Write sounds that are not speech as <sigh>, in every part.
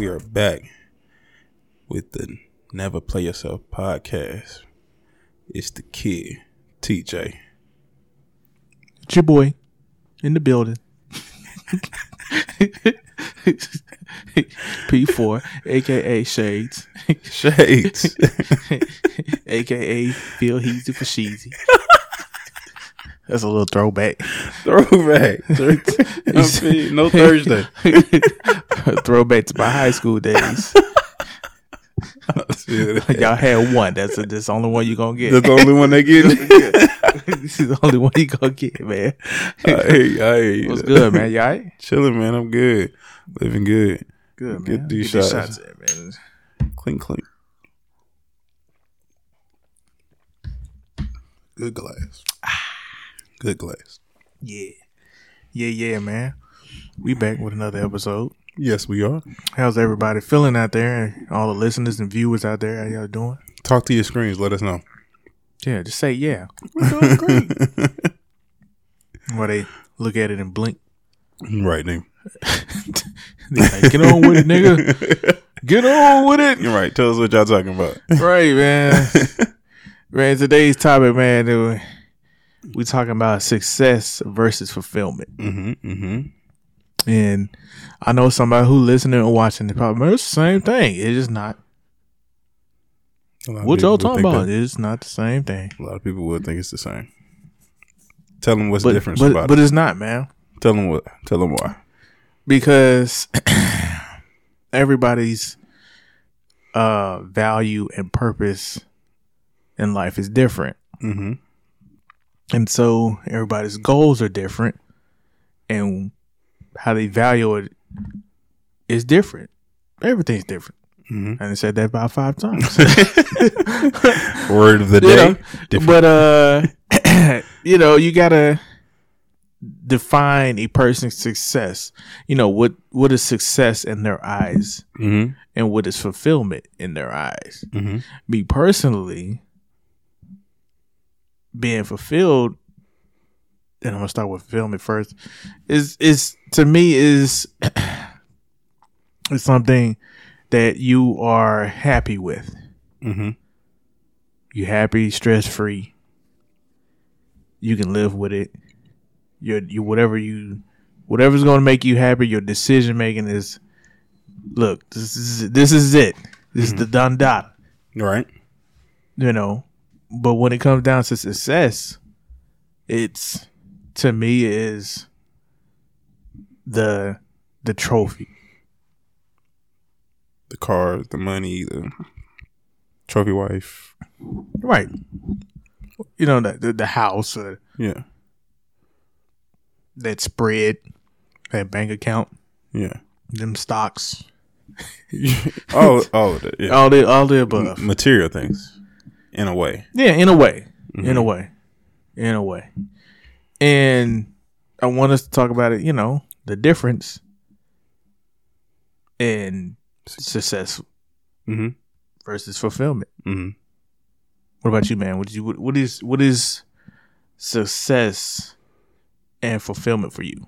up? What up? We are back with the Never Play Yourself podcast. It's the kid, TeeJay. It's your boy in the building. <laughs> P4, aka Shades, Shades. aka Feel Heezy for Sheezy. <laughs> That's a little throwback. <laughs> Throwback. <laughs> No Thursday. <laughs> throwback to my high school days. Y'all had one. That's a, that's the only one you gonna get. That's the only one they get. this is the only one you gonna get, man. I hear you. I hear. What's good, man? You alright? Chilling, man. I'm good. Living good. Good, Get man. these Get shots. in, man. Clink, clink. Good glass. Good glass. Yeah. Yeah, yeah, man. We back with another episode. Yes, we are. How's everybody feeling out there? All the listeners and viewers out there, how y'all doing? Talk to your screens. Let us know. Yeah, just say yeah. We're doing great. While they look at it and blink. right, name. <laughs> Like, get on with it, nigga. Get on with it. You're right. Tell us what y'all talking about. Right, man. <laughs> man, today's topic, man, dude, we talking about success versus fulfillment. mm-hmm. Mm-hmm. And I know somebody who listening or watching the probably "Man, it's the same thing. It's just not. A lot of What y'all talking about? that- It's not the same thing. A lot of people would think it's the same. Tell them what's But the difference but, but it. it's not, man. Tell them what. Tell them why. Because <clears throat> everybody's uh value and purpose in life is different. Mm-hmm. And so everybody's goals are different and how they value it is different. Everything's different. Mm-hmm. And I said that about five times. <laughs> <laughs> Word of the You day. know, but uh <clears throat> you know, you gotta define a person's success. You know, what what is success in their eyes mm-hmm. and what is fulfillment in their eyes. Mm-hmm. Me personally, being fulfilled, and I'm gonna start with fulfillment first, is is to me is <clears throat> is something that you are happy with. Mm-hmm. You happy, stress free. You can live with it. Your you whatever you whatever's gonna make you happy, your decision making is look, this is this is it. This is the done dot. Right. You know. But when it comes down to success, it's to me is the the trophy. The cars, the money, the trophy wife. Right. You know, the the, the house, uh, Yeah. that spread, that bank account, Yeah. them stocks, all, <laughs> all of that. Yeah. all the all the above. Material things, in a way. Yeah, in a way, in Mm-hmm. a way, in a way. And I want us to talk about it. You know, the difference in success Mm-hmm. versus fulfillment. Mm-hmm. What about you, man? What you what, what is what is success and fulfillment for you?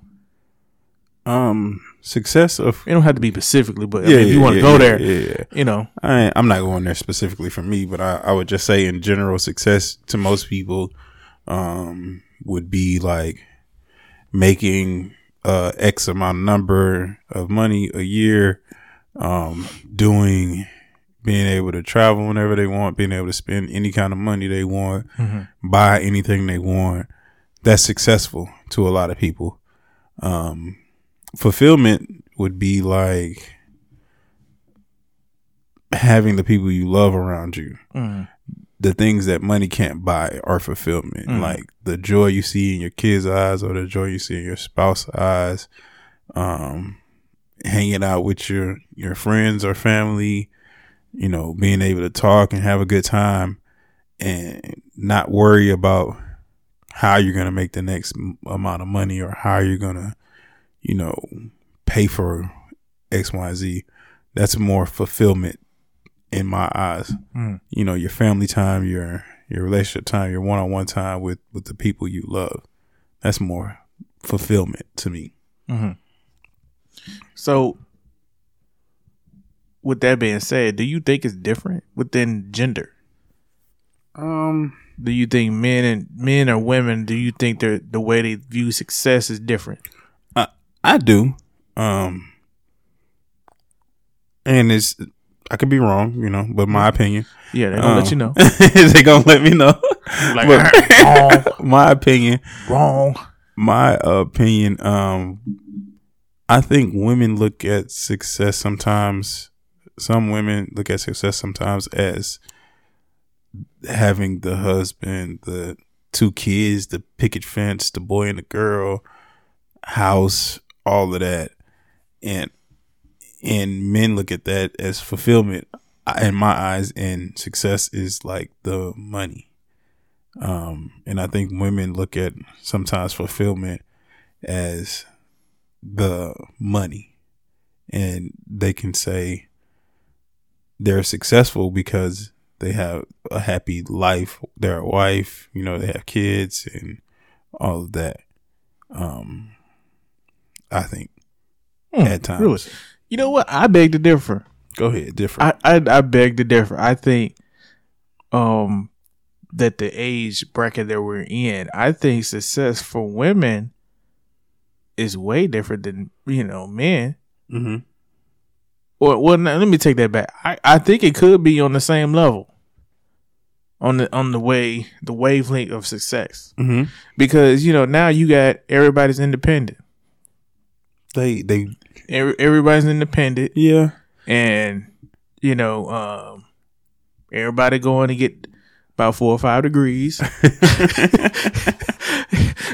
Um, success of It don't have to be specifically, but I yeah, mean, if you want to yeah, go yeah, there, Yeah, you know, I i'm not going there specifically for me, but I, I would just say in general, success to most people um, would be like making uh, X amount of number of money a year, um, doing, being able to travel whenever they want, being able to spend any kind of money they want, Mhm. buy anything they want. That's successful to a lot of people. Um, fulfillment would be like having the people you love around you. Mhm. The things that money can't buy are fulfillment. Mhm. Like the joy you see in your kids' eyes or the joy you see in your spouse's eyes. Um, hanging out with your, your friends or family, you know, being able to talk and have a good time and not worry about how you're going to make the next amount of money or how you're going to, you know, pay for X, Y, Z. That's more fulfillment in my eyes. Mm. You know, your family time, your your relationship time, your one on one time with with the people you love. That's more fulfillment to me. hmm So, with that being said, do you think it's different within gender? Um, Do you think men and men or women? Do you think they the way they view success is different? I do. Um, and it's I could be wrong, you know, but my opinion. Yeah, they're gonna let you Um, know. <laughs> they gonna let me know. <laughs> Like, But- <laughs> my opinion. Wrong. my opinion um i think women look at success sometimes some women look at success sometimes as having the husband the two kids the picket fence the boy and the girl house all of that. And and men look at that as fulfillment in my eyes and success is like the money. Um, and I think women look at sometimes fulfillment as the money, and they can say they're successful because they have a happy life, they're a wife, you know, they have kids and all of that. Um, I think Hmm, at times. really? You know what? I beg to differ. Go ahead, different. I, I I beg to differ. I think um that the age bracket that we're in, I think success for women is way different than you know men. mm-hmm. Well, well, now, let me take that back. I, I think it could be on the same level, on the on the way the wavelength of success, Mm-hmm. because you know now you got everybody's independent. They they Every, everybody's independent, yeah. and you know um, everybody going to get about four or five degrees. <laughs>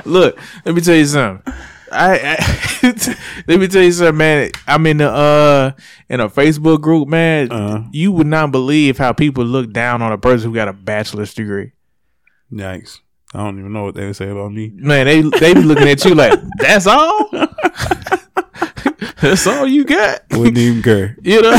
Look, let me tell you something. I, I <laughs> let me tell you something, man. I'm in the uh in a Facebook group, man. Uh, You would not believe how people look down on a person who got a bachelor's degree. yikes! I don't even know what they would say about me. Man, they they be looking at you like, <laughs> that's all? <laughs> that's all you got? Wouldn't even care. <laughs> You know,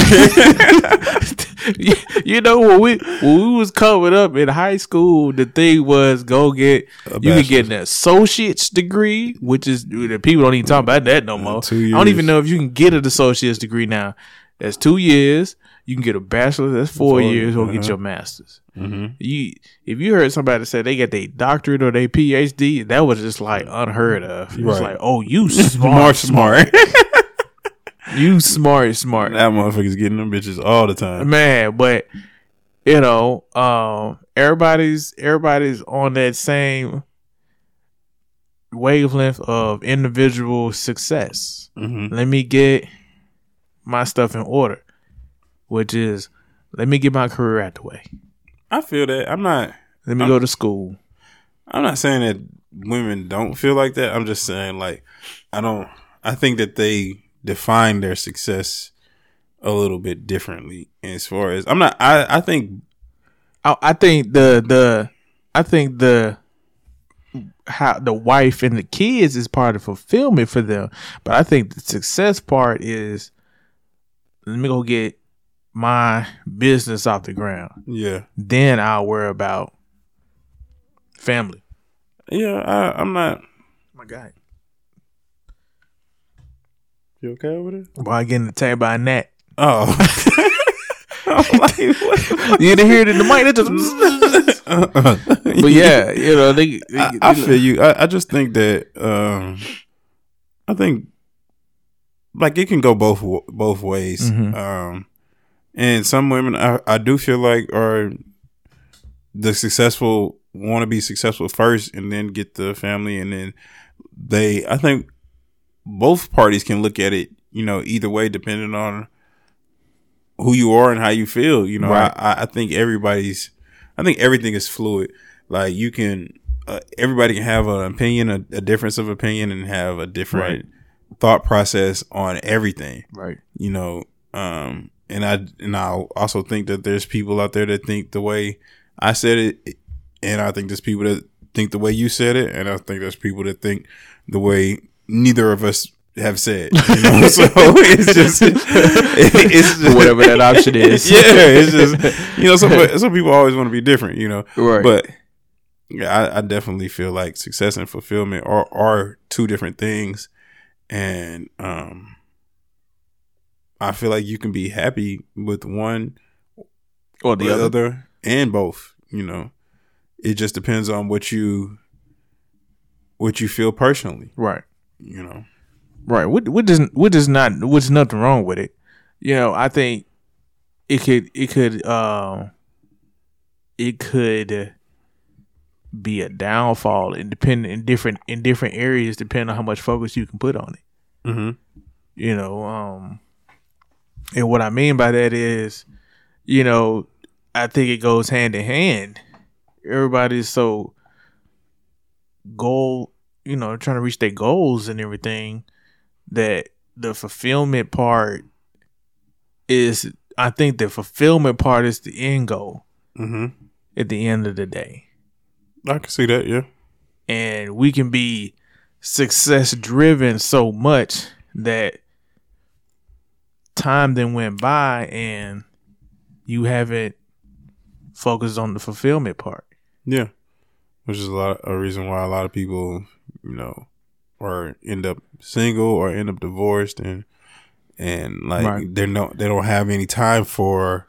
you, know when we when we was coming up in high school, the thing was go get you can get an associate's degree, which is people don't even talk about that no uh, more. two I don't even know if you can get an associate's degree now. That's two years. You can get a bachelor's. That's four, Four, years, or get uh-huh. your master's. Mm-hmm. You if you heard somebody say they got their doctorate or their PhD, that was just like unheard of. It was Right. like, oh, you <laughs> Smart, smart, smart. <laughs> you smart, smart. that motherfucker's getting them bitches all the time. man but you know um everybody's everybody's on that same wavelength of individual success Mm-hmm. let me get my stuff in order which is let me get my career out the way I feel that. I'm not. let me I'm- go to school I'm not saying that women don't feel like that. I'm just saying like I don't. I think that they define their success a little bit differently. As far as I'm not. I I think I, I think the the i think the how the wife and the kids is part of fulfillment for them but i think the success part is let me go get my business off the ground yeah then i'll worry about family yeah. I, I'm not. my god You okay over there? why getting attacked by a gnat Oh. <laughs> Like, you didn't hear it in the mic just <laughs> but yeah you know they, they, I, I feel you. I, I just think that um, I think like it can go both both ways. Mhm. Um, and some women I, I do feel like are the successful want to be successful first and then get the family and then they I think both parties can look at it you know either way depending on who you are and how you feel you know. Right. I, I think everybody's I think everything is fluid. Like you can uh, everybody can have an opinion a, a difference of opinion and have a different thought process on everything. Right. You know um and i and i also think that there's people out there that think the way i said it and i think there's people that think the way you said it and i think there's people that think the way neither of us have said you know? <laughs> So it's just <laughs> it's just, whatever that option is. <laughs> Yeah it's just you know some some people always want to be different you know? Right. But yeah, I, I definitely feel like success and fulfillment are are two different things, and um, I feel like you can be happy with one or the the other. other and both. You know, it just depends on what you what you feel personally. Right. You know. Right. What what does what does not what's nothing wrong with it. You know, I think it could it could um it could be a downfall in dependent in different in different areas depending on how much focus you can put on it. Mm-hmm. You know, um and what I mean by that is, you know, I think it goes hand in hand. Everybody's so goal, you know, trying to reach their goals and everything that the fulfillment part is I think the fulfillment part is the end goal Mm-hmm. at the end of the day. I can see that. Yeah. And we can be success driven so much that time then went by and you haven't focused on the fulfillment part. Yeah. Which is a lot a reason why a lot of people, you know, or end up single or end up divorced and and like Right. they're no they don't have any time for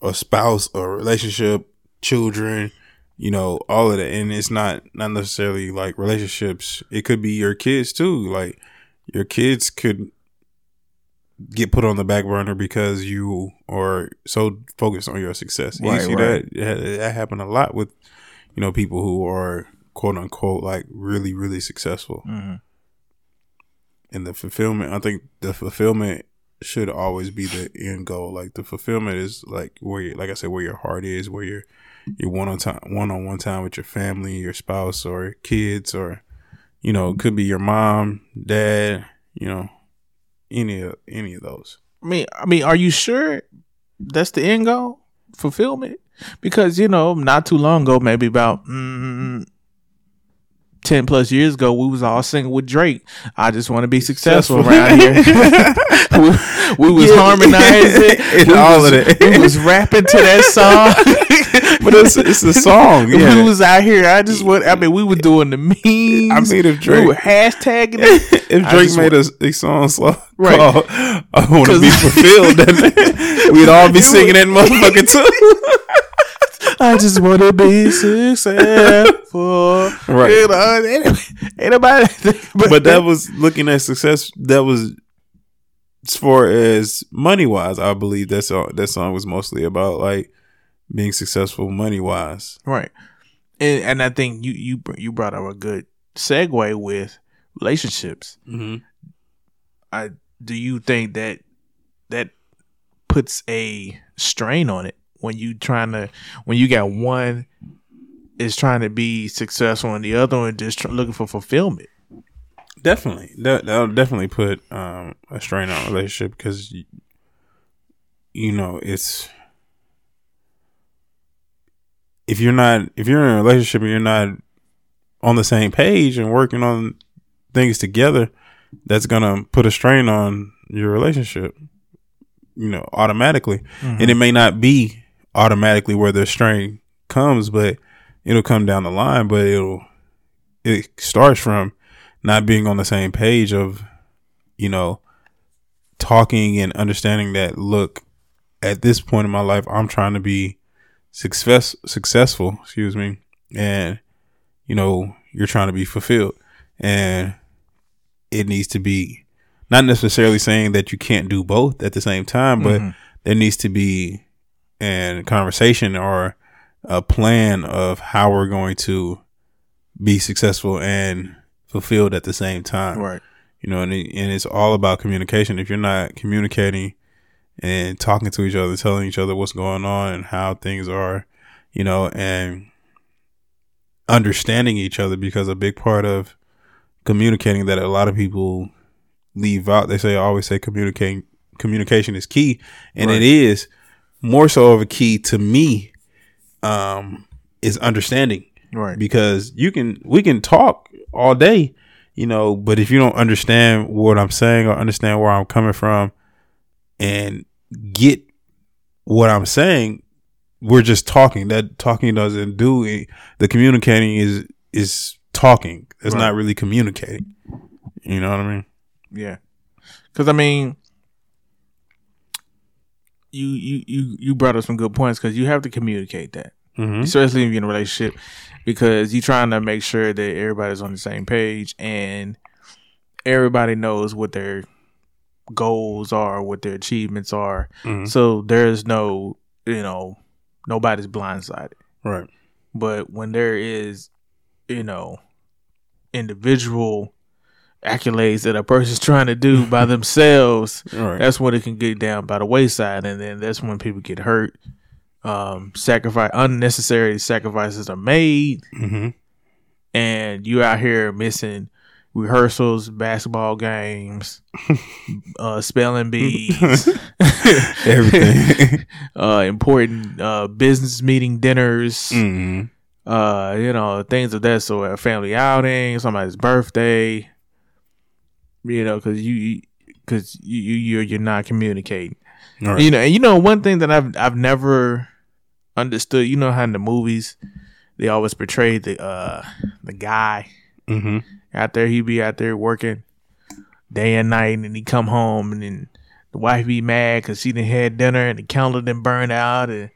a spouse or relationship, children, you know, all of that. And it's not not necessarily like relationships. It could be your kids too. Like your kids could get put on the back burner because you are so focused on your success. Right, you see right. that that that happen a lot with you know people who are quote unquote like really really successful. Mm-hmm. And the fulfillment, I think the fulfillment should always be the end goal. Like the fulfillment is like where, you, like I said, where your heart is, where you're your one on time, one on one time with your family, your spouse, or kids, or you know, it could be your mom, dad, you know, any of any of those. I mean, I mean, are you sure that's the end goal? Fulfillment? Because you know, not too long ago, maybe about mm, ten plus years ago, we was all singing with Drake. I just want to be successful around here. <laughs> we, we was Yeah. harmonizing <laughs> And we all was, of it. We was rapping to that song. <laughs> <laughs> But it's it's a song. <laughs> Yeah. We was out here. I just want. I mean, we were doing the memes. I mean, if we Drake were hashtagging it. <laughs> if Drake made a, a song so, Right. called "I Want to Be Fulfilled," then we'd all be singing that motherfucker too. I just want to be successful. Right. You know, nobody think but that was looking at success. That was as far as money wise. I believe that song that song was mostly about like being successful money wise. right. And and I think you you you brought up a good segue with relationships. Mm-hmm. I do you think that that puts a strain on it when you trying to when you got one is trying to be successful and the other one just tr- looking for fulfillment. Definitely, that that'll definitely put um, a strain on a relationship because you, you know it's if you're not if you're in a relationship and you're not on the same page and working on things together, that's gonna put a strain on your relationship. You know, automatically, and mm-hmm. it may not be automatically where the strain comes, but it'll come down the line. But it'll it starts from not being on the same page of you know talking and understanding that look at this point in my life i'm trying to be success successful excuse me and you know you're trying to be fulfilled and it needs to be not necessarily saying that you can't do both at the same time but Mhm. there needs to be an conversation or a plan of how we're going to be successful and fulfilled at the same time Right. you know and, it, and it's all about communication if you're not communicating and talking to each other telling each other what's going on and how things are you know and understanding each other because a big part of communicating that a lot of people leave out they say I always say communicating communication is key and Right. it is more so of a key to me um is understanding Right. because you can we can talk all day you know but if you don't understand what i'm saying or understand where i'm coming from and get what i'm saying we're just talking that talking doesn't do it the communicating is is talking it's Right. not really communicating you know what i mean Yeah. Cuz I mean you you you you brought up some good points because you have to communicate that, Mm-hmm. especially if you're in a relationship, because you're trying to make sure that everybody's on the same page and everybody knows what their goals are, what their achievements are. Mhm. So there's no, you know, nobody's blindsided. Right. But when there is, you know, individual accolades that a person's <laughs> trying to do by <laughs> themselves, right. that's when it can get down by the wayside, and then that's when people get hurt. Um, sacrifice unnecessary sacrifices are made, Mm-hmm. and you out here missing rehearsals, basketball games, <laughs> uh, spelling bees, <laughs> Everything. <laughs> uh, important uh, business meeting dinners, mm-hmm. uh, you know, things of that sort, a family outing, somebody's birthday, you know, because you, because you, you, you're you're not communicating. Right. You know, and you know one thing that I've I've never understood. You know how in the movies they always portray the uh the guy Mm-hmm. Out there. He be out there working day and night, and he come home, and then the wife be mad because she didn't had dinner, and the candle didn't burn out, and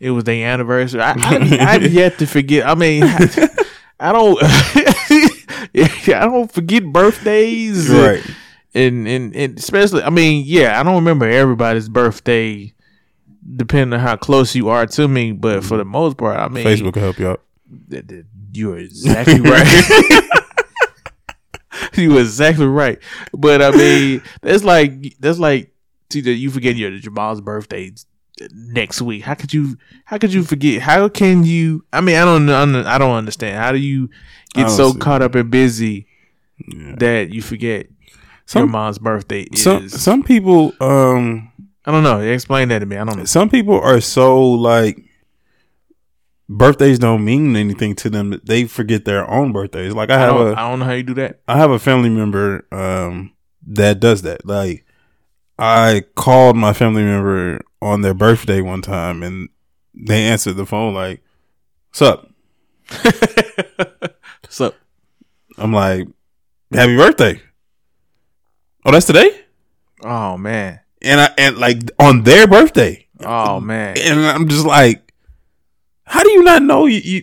it was their anniversary. I, I, I've <laughs> yet to forget. I mean, I, don't. <laughs> I don't forget birthdays, Right. and, and and especially, I mean, yeah, I don't remember everybody's birthday, depending on how close you are to me. But for the most part, I mean, Facebook will help you out. you're exactly right. <laughs> <laughs> you were exactly right. But I mean, that's like that's like see that you forget your Jamal's birthday next week. How could you? How could you forget? How can you? I mean, I don't. I don't understand. How do you get so caught up and busy Yeah. that you forget your mom's birthday is? some some people um I don't know. Explain that to me. I don't know. some people are so like birthdays don't mean anything to them. They forget their own birthdays. Like I I have don't, a I don't know how you do that. I have a family member um that does that. Like I called my family member on their birthday one time and they answered the phone like, "What's up?" so I'm like, "Happy birthday." Oh, that's today? oh man, And I and like on their birthday. oh man, And I'm just like, how do you not know you, you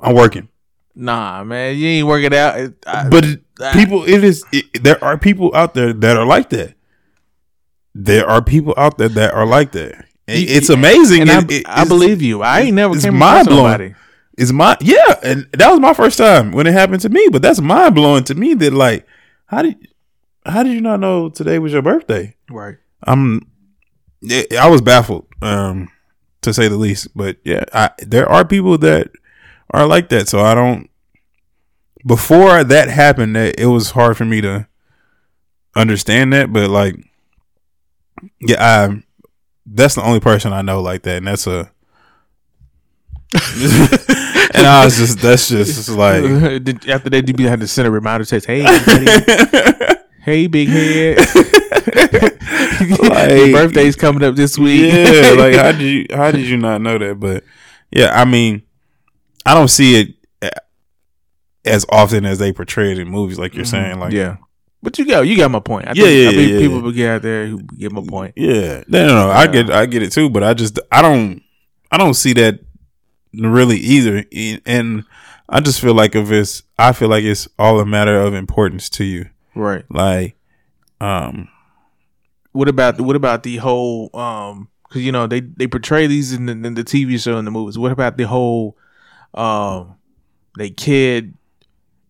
I'm working? nah, man, you ain't working out. It- I- But it- I- people, it is. It, there are people out there that are like that. There are people out there that are like that. And You- it's amazing. and I, It- it- I believe you. I ain't never it's came across mind-blowing. somebody. It's my yeah, and that was my first time when it happened to me. But that's mind blowing to me. That like, how did how did you not know today was your birthday? Right. I'm yeah, I was baffled, um, to say the least. But yeah, I, there are people that are like that. So I don't. Before that happened, that it was hard for me to understand that. But like, yeah, I that's the only person I know like that, and that's a. <laughs> and I was just that's just <laughs> like Did- After that, you had to send a reminder text, "Hey, <laughs> hey, big head, Like- birthday's coming up this week." yeah, <laughs> like how did you how did you not know that? But yeah, I mean, I don't see it as often as they portray it in movies, like you're saying. Like, yeah. But you got you got my point. I Yeah, think, yeah, I think yeah, people yeah. will get out there who get my point. yeah, no, no, no, I get I get it too, but I just I don't I don't see that really either, and I just feel like if it's I feel like it's all a matter of importance to you, Right. like, um, What about what about the whole um because you know they they portray these in the, in the TV show and the movies. What about the whole um the kid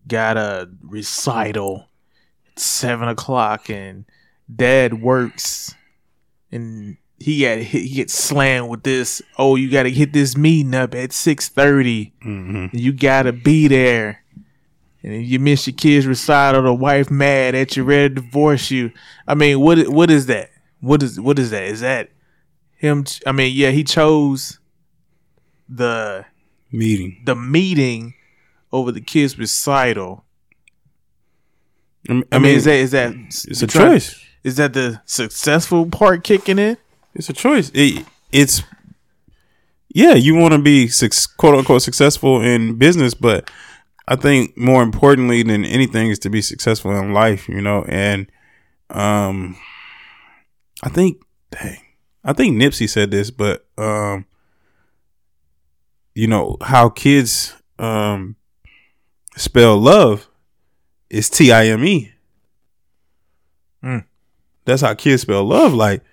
got a recital at seven o'clock and dad works and he got he gets slammed with this. Oh, you got to hit this meeting up at six thirty. mhm. you gotta be there. And if you miss your kid's recital, the wife mad at you, ready to divorce you. I mean, what what is that? What is what is that? Is that him? I mean, yeah, he chose the meeting. the meeting over the kid's recital. I mean, I mean, is that is that it's a choice. Is that the successful part kicking in? It's a choice. It, it's yeah, you want to be quote unquote successful in business, but I think more importantly than anything is to be successful in life. You know, and um, I think, dang, I think Nipsey said this, but um, you know how kids um spell love is T I M E. Mm. That's how kids spell love. Like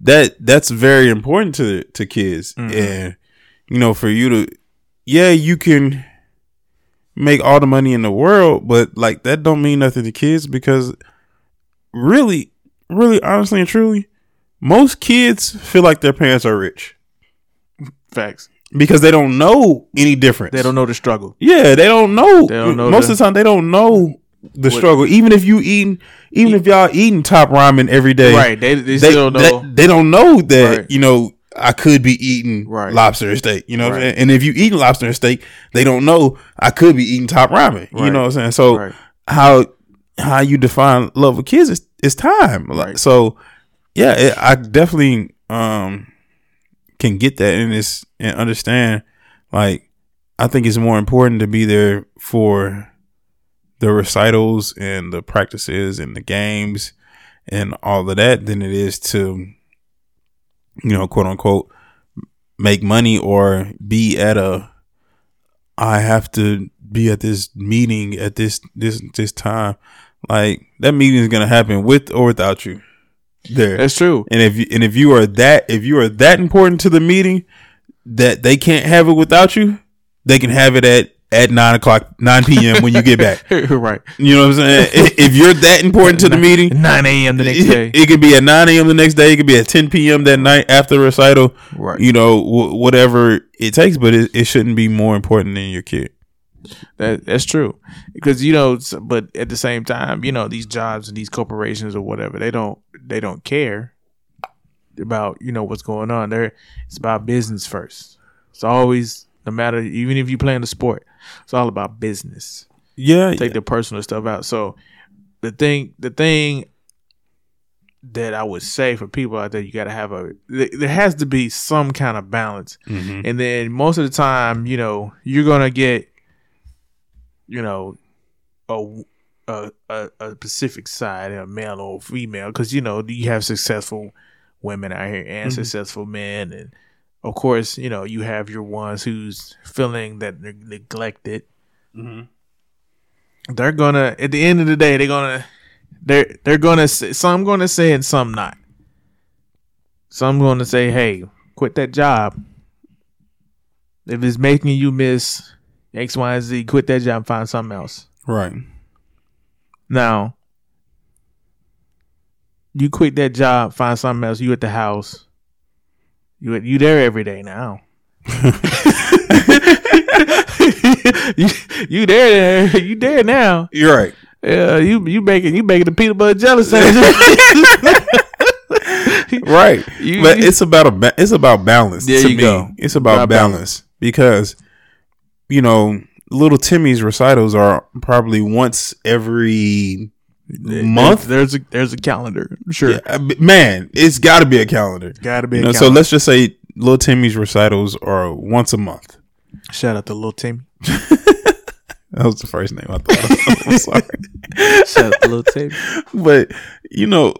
that. That's very important to to kids, Mhm. and you know, for you to, yeah, you can make all the money in the world, but like that don't mean nothing to kids because really, really, honestly and truly, most kids feel like their parents are rich Facts. because they don't know any difference. They don't know the struggle. Yeah, they don't know. They don't know Most the- of the time, they don't know the What- struggle. Even if you eating, even if y'all eating top ramen every day, Right. They, they They, still don't know. they, they don't know that Right. you know I could be eating Right. lobster and steak. You know, what I'm Right. saying? and if you eat lobster and steak, they don't know I could be eating top ramen. You know what I'm saying? So right. how how you define love with kids is, is time. Like, Right. So yeah, it, I definitely um can get that and it's and understand. Like I think it's more important to be there for the recitals and the practices and the games and all of that than it is to you know quote unquote make money or be at a I have to be at this meeting at this this this time. Like that meeting is gonna happen with or without you there. That's true. And if you and if you are that if you are that important to the meeting that they can't have it without you, they can have it at at nine o'clock nine p.m. when you get back. <laughs> right. You know what I'm saying? If you're that important to the meeting, 9 a.m. the next day. it, it could be at 9 a.m. the next day. It could be at 10 p.m. that night after recital. Right. You know, w- whatever it takes, but it, it shouldn't be more important than your kid. That that's true, because you know, but at the same time, you know, these jobs and these corporations or whatever, they don't they don't care about you know what's going on. There, it's about business first. It's always no matter even if you play in the sport, it's all about business. Yeah, Take the personal stuff out. So the thing, the thing that I would say for people out there, you got to have a. There has to be some kind of balance Mhm. and then most of the time, you know, you're gonna get, you know, a a a, a specific side, a male or female, because you know you have successful women out here and Mhm. successful men, and of course, you know, you have your ones who's feeling that they're neglected. Mhm. They're gonna, at the end of the day, they're gonna, they're they're gonna say, some gonna say and some not. Some gonna say, "Hey, quit that job." If it's making you miss X, Y, and Z, quit that job, and find something else. Right. Now, you quit that job, find something else. You at the house. You you there every day now. <laughs> you, you there you there now. You're right. Yeah, you you making you making the peanut butter jelly <laughs> sandwich. Right. You- but you- it's about a ba- it's about balance. There to you me. go. It's about About balance because you know little Timmy's recitals are probably once every month. There's a there's a calendar. Sure, Yeah, man, it's got to be a calendar. gotta be. You A know, so let's just say little Timmy's recitals are once a month. shout out to little Timmy. <laughs> That was the first name I thought. of. <laughs> I'm sorry. <laughs> Shout out to little Timmy. but you know,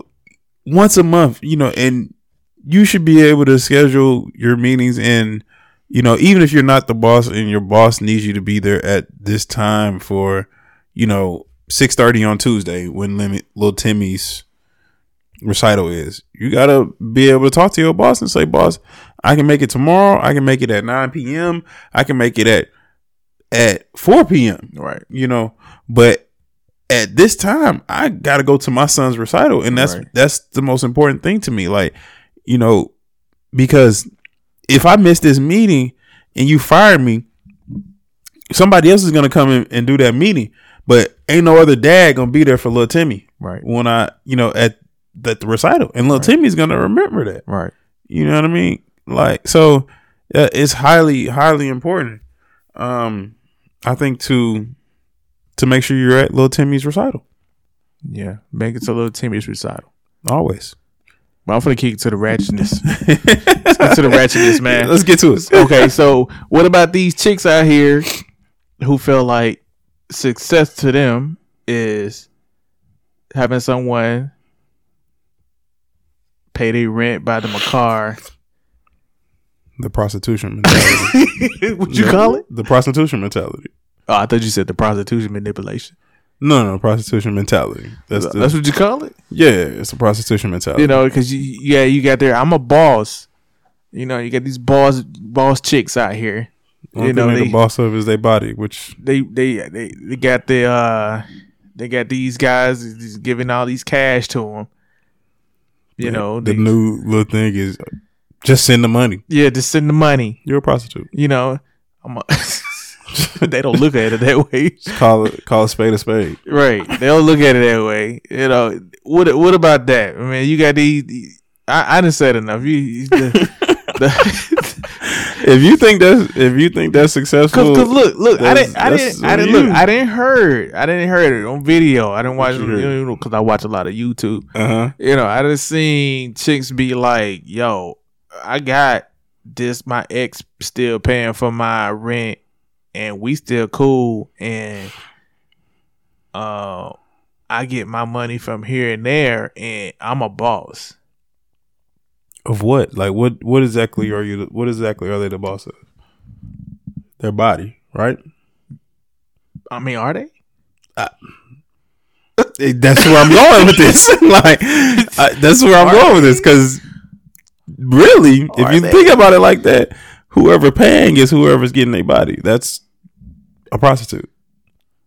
once a month, you know, and you should be able to schedule your meetings and you know, even if you're not the boss and your boss needs you to be there at this time for, you know, six thirty on Tuesday when limit little Timmy's recital is, you gotta be able to talk to your boss and say, boss, I can make it tomorrow, I can make it at nine PM, I can make it at at four PM Right. you know. But at this time, I got to go to my son's recital, and that's Right. that's the most important thing to me. Like, you know, because if I miss this meeting and you fire me, somebody else is gonna come in and do that meeting. But ain't no other dad gonna be there for little Timmy Right. when I, you know, at at the recital, and little Timmy's gonna remember that. Right. You know what I mean? Like so, uh, it's highly highly important. Um, I think to to make sure you're at little Timmy's recital Yeah. Make it to little Timmy's recital. always. But I'm gonna kick it to the ratchetness. <laughs> Let's get to the ratchetness, man. Let's get to it. okay, so what about these chicks out here who feel like success to them is having someone pay their rent, buy them a car. The prostitution mentality. <laughs> what you call it? The prostitution mentality. Oh, I thought you said the prostitution manipulation. No, no, prostitution mentality. That's the, That's what you call it. yeah, it's a prostitution mentality. You know, because you, yeah, you got there. I'm a boss. You know, you got these boss boss chicks out here. Only you know, they they- the boss of is their body, which They they they, they got the uh they got these guys giving all these cash to them. You know, the they- new little thing is just send the money. yeah, just send the money. You're a prostitute. You know, I'm a, <laughs> they don't look at it that way. Just Call it call a spade a spade. Right. They don't look at it that way. You know, what what about that? I mean, you got these. I, I didn't say it enough. You, you- the, the, <laughs> <laughs> If you think that's if you think that's successful, cause, look, look, I didn't, I didn't, I didn't you. look, I didn't heard, I didn't heard it on video. I didn't watch it, you know, because I watch a lot of YouTube. uh huh. You know, I just seen chicks be like, "Yo, I got this. My ex still paying for my rent, and we still cool, and uh, I get my money from here and there, and I'm a boss." Of what? Like what? What exactly are you? What exactly are they the boss of? Their body, right? I mean, are they? Eh, That's where I'm going with this. <laughs> like, I, that's where I'm Are going with this because really, if you they? think about it like that, whoever paying is whoever's getting their body. That's a prostitute.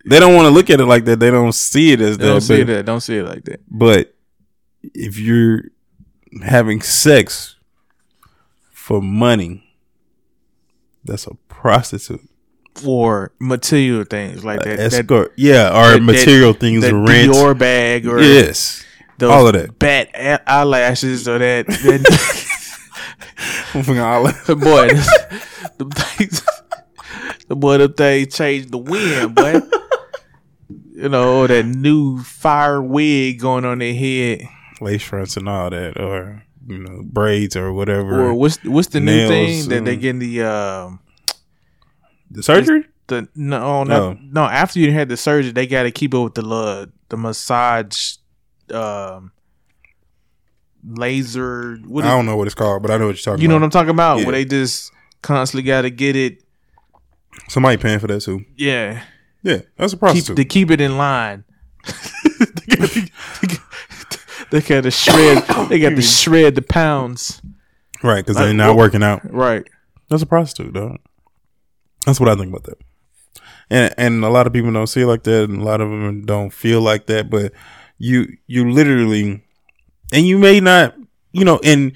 They don't want to look at it like that. They don't see it as They don't see that. Don't see it like that. but if you're having sex for money, that's a prostitute. For material things like that, that, yeah, or that- that- material things, that rent. Dior bag or yes, those all of that. bat eyelashes or that. <laughs> that <laughs> <laughs> boy, the things, the boy, the things changed the wind, boy. you know, that new fire wig going on their head, lace fronts and all that, or you know, braids or whatever. or what's what's the new Nails thing that they and- getting the um the surgery? the no no Oh. no after you had the surgery they got to keep it with the uh, the massage um laser what I don't know what it's called, but I know what you're talking about. you know what. I'm talking about Yeah. where they just constantly got to get it Somebody paying for that too. yeah Yeah, that's a keep to keep it in line. they <laughs> <laughs> got to shred. They got to shred the pounds. right, because they're not working out. Right. That's a prostitute, dog. That's what I think about that. And and a lot of people don't see it like that, and a lot of them don't feel like that. But you you literally, and you may not, you know, and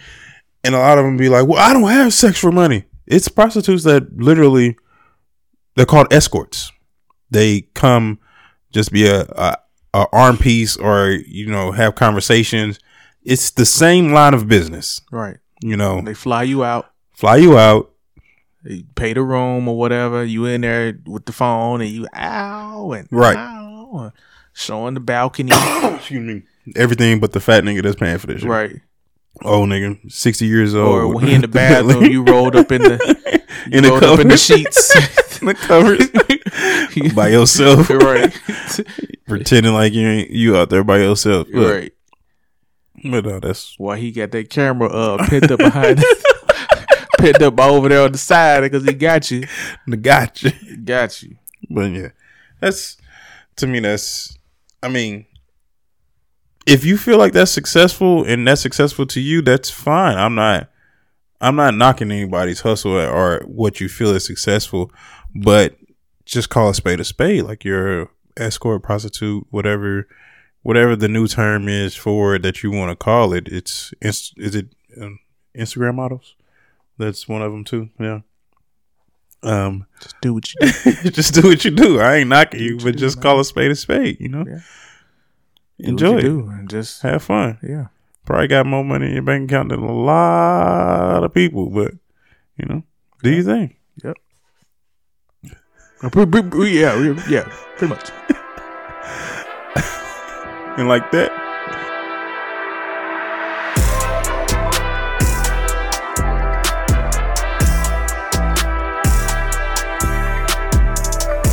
and a lot of them be like, "Well, I don't have sex for money." It's prostitutes that literally, they're called escorts. They come just be a, a, a arm piece, or you know, have conversations. It's the same line of business. Right. You know, They fly you out. fly you out, They pay the room or whatever. You in there with the phone and you ow and Right. ow, and showing the balcony. <coughs> excuse me, everything but the fat nigga that's paying for this shit. right. Old nigga, sixty years old. Or when he <laughs> in the bathroom, you rolled up in the <laughs> in the up in the sheets. <laughs> in the covers by yourself, right. pretending like you ain't you out there by yourself. Look, right. But no, that's Why he got that camera uh pinned up behind pinned up over there on the side because he got you. gotcha. He got you. But yeah, that's to me. That's I mean, if you feel like that's successful and that's successful to you, that's fine. I'm not. I'm not knocking anybody's hustle or what you feel is successful, but just call a spade a spade. Like you're a escort, prostitute, whatever, whatever the new term is for it that you want to call it. It's is is it um, Instagram models? That's one of them too. Yeah. Um, Just do what you do. <laughs> just do what you do. I ain't knocking you, but just call a spade a spade. You know, Yeah. Enjoy it, and just have fun. yeah. Probably got more money in your bank account than a lot of people, but you know, do you think? Uh, pre- Yeah, yeah, yeah, pretty much. <laughs> And like that,